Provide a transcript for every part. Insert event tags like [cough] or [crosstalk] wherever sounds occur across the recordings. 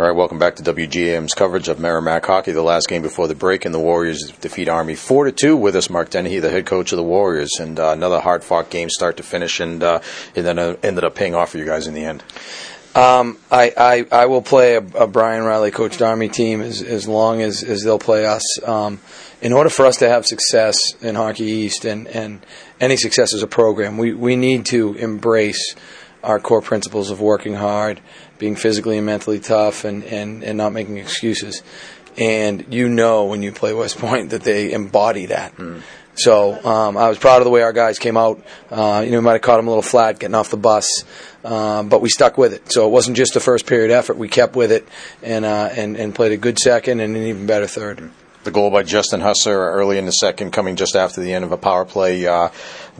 All right, welcome back to WGAM's coverage of Merrimack hockey. The last game before the break, and the Warriors defeat Army four to two. With us, Mark Dennehy, the head coach of the Warriors, and uh, another hard-fought game, start to finish, and uh, it then uh, ended up paying off for you guys in the end. Um, I, I, I will play a, a Brian Riley coached Army team as, as long as, as they'll play us. Um, in order for us to have success in Hockey East and, and any success as a program, we, we need to embrace our core principles of working hard, being physically and mentally tough, and, and, and not making excuses. And you know when you play West Point that they embody that. Mm. So um, I was proud of the way our guys came out. Uh, you know, we might have caught them a little flat getting off the bus, um, but we stuck with it. So it wasn't just a first period effort. We kept with it and uh, and, and played a good second and an even better third. The goal by Justin Husser early in the second, coming just after the end of a power play. Uh,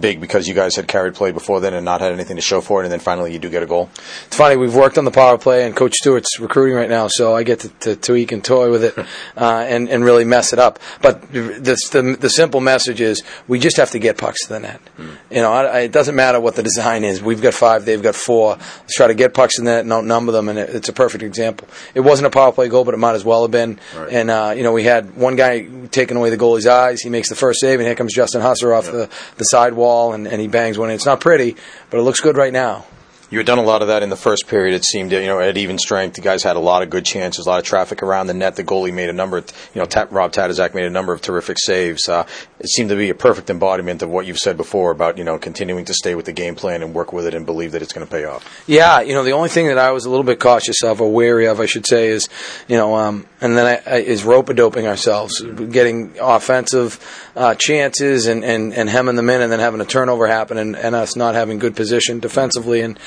big because you guys had carried play before then and not had anything to show for it, and then finally you do get a goal? It's funny. We've worked on the power play, and Coach Stewart's recruiting right now, so I get to, to tweak and toy with it [laughs] uh, and and really mess it up. But the, the, the simple message is we just have to get pucks to the net. Mm. You know, I, I, it doesn't matter what the design is. We've got five, they've got four. Let's try to get pucks in the net and outnumber them, and it, it's a perfect example. It wasn't a power play goal, but it might as well have been. Right. And uh, you know, we had one guy taking away the goalie's eyes. He makes the first save, and here comes Justin Husser off the the side wall, and, and he bangs one. in. It's not pretty, but it looks good right now. You had done a lot of that in the first period. It seemed, you know, at even strength, the guys had a lot of good chances, a lot of traffic around the net. The goalie made a number, of, you know, Rob Tatarczak made a number of terrific saves. Uh, it seemed to be a perfect embodiment of what you've said before about, you know, continuing to stay with the game plan and work with it and believe that it's going to pay off. Yeah, you know, the only thing that I was a little bit cautious of or wary of, I should say, is, you know, um, and then I, I, is rope doping ourselves, getting offensive uh, chances and, and, and hemming them in, and then having a turnover happen, and, and us not having good position defensively and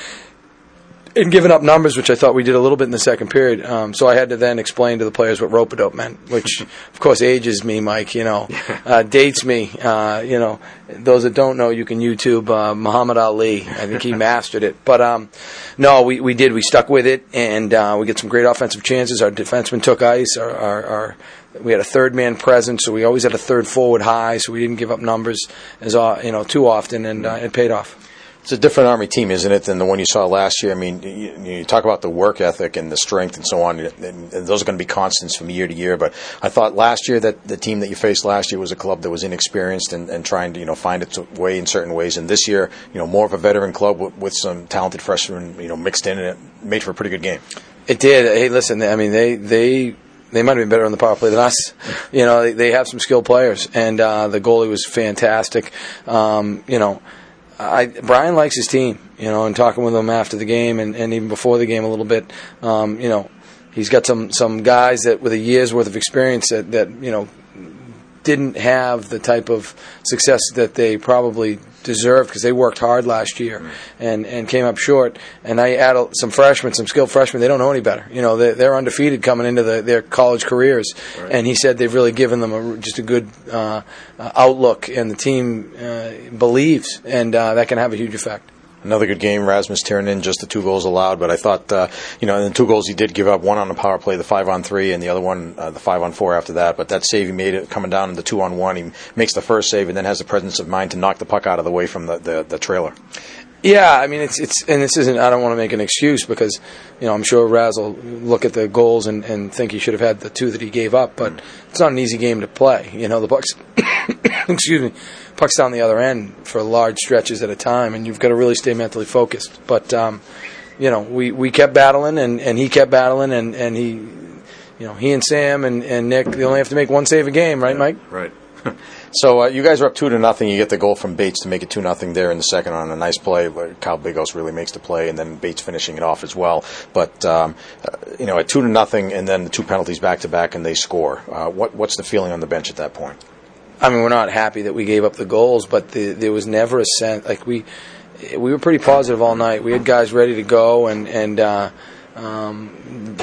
and giving up numbers, which I thought we did a little bit in the second period. Um, so I had to then explain to the players what rope a dope meant, which [laughs] of course ages me, Mike. You know, uh, dates me. Uh, you know, those that don't know, you can YouTube uh, Muhammad Ali. I think he [laughs] mastered it. But um, no, we, we did. We stuck with it, and uh, we get some great offensive chances. Our defensemen took ice. Our, our, our we had a third man present, so we always had a third forward high, so we didn't give up numbers as uh, you know too often, and uh, it paid off. It's a different Army team, isn't it, than the one you saw last year? I mean, you, you talk about the work ethic and the strength and so on, and, those are going to be constants from year to year. But I thought last year that the team that you faced last year was a club that was inexperienced and, and trying to you know find its way in certain ways. And this year, you know, more of a veteran club with, with some talented freshmen, you know, mixed in, and it made for a pretty good game. It did. Hey, listen, I mean, they they they might have been better on the power play than us. You know, they, they have some skilled players, and uh, the goalie was fantastic. Um, you know, I, Brian likes his team, you know, and talking with him after the game and, and even before the game a little bit, um, you know, he's got some, some guys that with a year's worth of experience that, that you know didn't have the type of success that they probably deserved because they worked hard last year mm. and, and came up short. And I add some freshmen, some skilled freshmen. They don't know any better. You know, they're, they're undefeated coming into the, their college careers. Right. And he said they've really given them a, just a good uh, outlook, and the team uh, believes, and uh, that can have a huge effect another good game. Rasmus in just the two goals allowed, but I thought, uh, you know, the two goals he did give up, one on the power play, the five on three, and the other one, uh, the five on four after that. But that save he made it coming down in the two on one, he makes the first save and then has the presence of mind to knock the puck out of the way from the, the, the trailer. Yeah, I mean it's it's and this isn't. I don't want to make an excuse because you know I'm sure Raz will look at the goals and, and think he should have had the two that he gave up, but it's not an easy game to play. You know the Bucks. [coughs] excuse me pucks down the other end for large stretches at a time, and you've got to really stay mentally focused. But um, you know, we, we kept battling, and, and he kept battling, and, and he, you know, he and Sam and, and Nick, they only have to make one save a game, right, yeah, Mike? Right. [laughs] so uh, you guys are up two to nothing. You get the goal from Bates to make it two nothing there in the second on a nice play. Where Kyle Bigos really makes the play, and then Bates finishing it off as well. But um, uh, you know, at two to nothing, and then the two penalties back to back, and they score. Uh, what what's the feeling on the bench at that point? I mean, we're not happy that we gave up the goals, but the, there was never a sense like we we were pretty positive all night. We had guys ready to go, and and uh, um,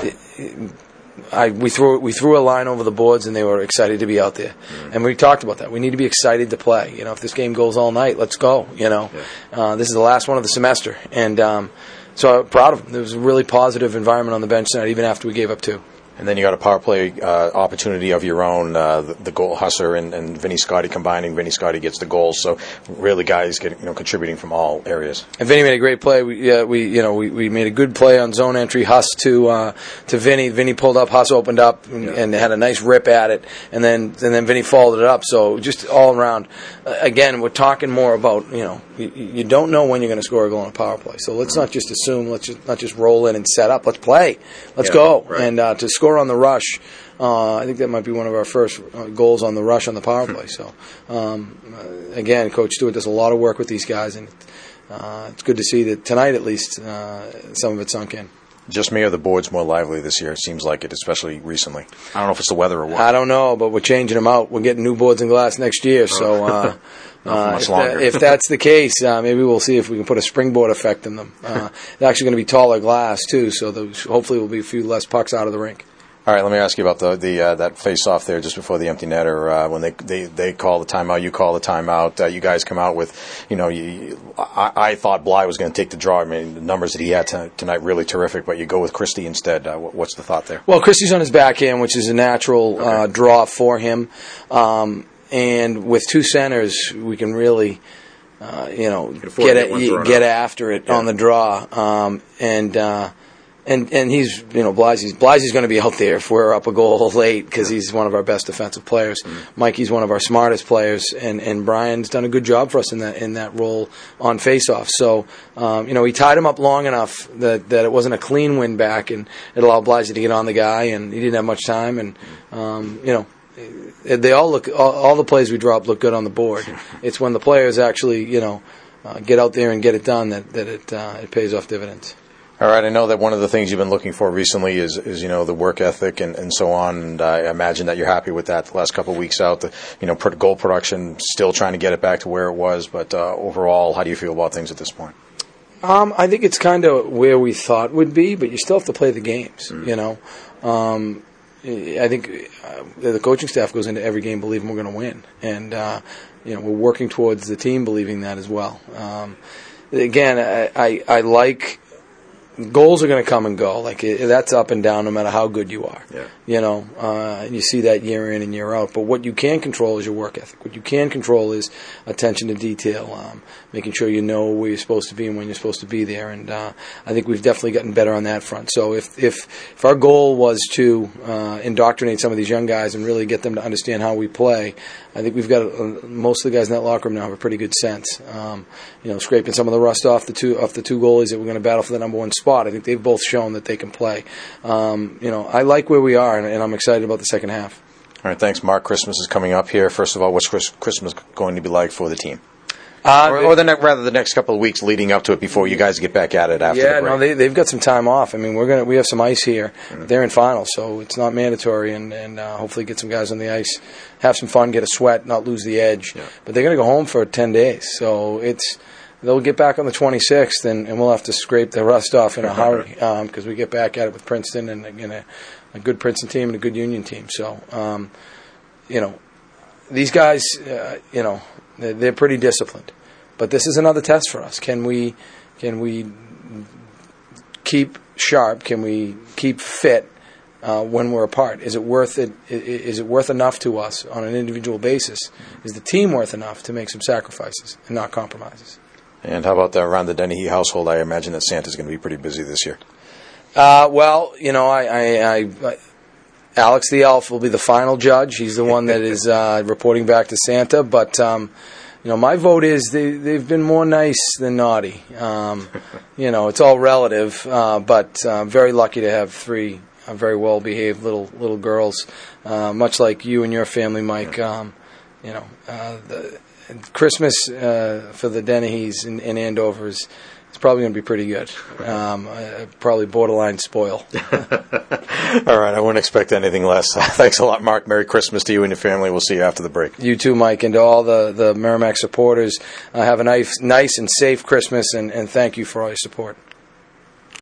I we threw we threw a line over the boards, and they were excited to be out there. Mm-hmm. And we talked about that. We need to be excited to play. You know, if this game goes all night, let's go. You know, yeah. uh, this is the last one of the semester, and um, so I'm proud of them. There was a really positive environment on the bench tonight, even after we gave up two. And then you got a power play uh, opportunity of your own. Uh, the, the goal Husser and, and Vinny Scotty combining. Vinny Scotty gets the goals. So really, guys get you know contributing from all areas. And Vinny made a great play. We, yeah, we you know we, we made a good play on zone entry. Huss to uh, to Vinny. Vinny pulled up. Huss opened up and, Yeah. and had a nice rip at it. And then and then Vinny followed it up. So just all around. Uh, again, we're talking more about you know you, you don't know when you're going to score a goal on a power play. So let's not just assume. Let's just not just roll in and set up. Let's play. Let's Yeah, go. right. And uh, to score on the rush. Uh, I think that might be one of our first uh, goals on the rush on the power play. So, um, uh, again, Coach Stewart does a lot of work with these guys, and uh, it's good to see that tonight, at least, uh, some of it sunk in. Just me or the board's more lively this year. It seems like it, especially recently. I don't know if it's the weather or what. I don't know, but we're changing them out. We're getting new boards and glass next year, so. [laughs] Uh, uh, much if, that, if that's the case, uh, maybe we'll see if we can put a springboard effect in them. Uh, they're actually going to be taller glass too, so those, hopefully, will be a few less pucks out of the rink. All right, let me ask you about the the uh, that face off there just before the empty netter. Uh, when they, they they call the timeout, you call the timeout. Uh, you guys come out with, you know, you, I, I thought Bly was going to take the draw. I mean, the numbers that he had to, tonight really terrific, but you go with Christie instead. Uh, what, what's the thought there? Well, Christie's on his backhand, which is a natural uh, draw for him. Um, and with two centers, we can really, uh, you know, get a, get one thrown get out. after it on the draw. Um, and uh, and and he's you know Blasey's Blasey's going to be out there if we're up a goal [laughs] late because he's one of our best defensive players. Mikey's one of our smartest players, and, and Brian's done a good job for us in that in that role on faceoff. So um, you know he tied him up long enough that, that it wasn't a clean win back, and it allowed Blasey to get on the guy, and he didn't have much time, and um, you know. They all look. All, all the plays we drop look good on the board. [laughs] It's when the players actually, you know, uh, get out there and get it done that that it uh, it pays off dividends. All right, I know that one of the things you've been looking for recently is, is you know the work ethic and, and so on, and I imagine that you're happy with that. The last couple of weeks out, the you know goal production still trying to get it back to where it was, but uh, overall, how do you feel about things at this point? Um, I think it's kind of where we thought would be, but you still have to play the games. You know, um, I think uh, the coaching staff goes into every game believing we're going to win, and uh, you know we're working towards the team believing that as well. Um, again, I, I, I like goals are going to come and go. Like it, that's up and down, no matter how good you are. Yeah. You know, uh, and you see that year in and year out. But what you can control is your work ethic. What you can control is attention to detail, um, making sure you know where you're supposed to be and when you're supposed to be there. And uh, I think we've definitely gotten better on that front. So if if if our goal was to uh, indoctrinate some of these young guys and really get them to understand how we play, I think we've got uh, most of the guys in that locker room now have a pretty good sense. Um, you know, scraping some of the rust off the two off the two goalies that we're going to battle for the number one spot. I think they've both shown that they can play. Um, you know, I like where we are, and, and I'm excited about the second half. All right, thanks, Mark. Christmas is coming up here. First of all, what's Chris- Christmas going to be like for the team? Uh, Or, or the ne- rather the next couple of weeks leading up to it before you guys get back at it after yeah, the break. no, they they've got some time off. I mean, we're gonna we have some ice here. They're in finals, so it's not mandatory, and and uh, hopefully get some guys on the ice, have some fun, get a sweat, not lose the edge. Yeah. But they're gonna go home for ten days, so it's. They'll get back on the 26th, and, and we'll have to scrape the rust off in a hurry [laughs] because we get back at it with Princeton and again a, a good Princeton team and a good Union team. So, um, you know, these guys, uh, you know, they're, they're pretty disciplined. But this is another test for us. Can we, can we keep sharp? Can we keep fit uh, when we're apart? Is it worth it? Is it worth enough to us on an individual basis? Is the team worth enough to make some sacrifices and not compromises? And how about the, around the Dennehy household? I imagine that Santa's going to be pretty busy this year. Uh, well, you know, I, I, I, Alex the Elf will be the final judge. He's the one that is [laughs] uh, reporting back to Santa. But um, you know, my vote is they they've been more nice than naughty. Um, you know, it's all relative. Uh, but uh, very lucky to have three uh, very well behaved little little girls, uh, much like you and your family, Mike. Um, you know, uh, the, Christmas uh, for the Dennehy's in, in Andover is. It's probably going to be pretty good. Um, uh, probably borderline spoil. [laughs] All right, I wouldn't expect anything less. [laughs] Thanks a lot, Mark. Merry Christmas to you and your family. We'll see you after the break. You too, Mike, and to all the, the Merrimack supporters. Uh, have a nice, nice and safe Christmas, and, and thank you for all your support.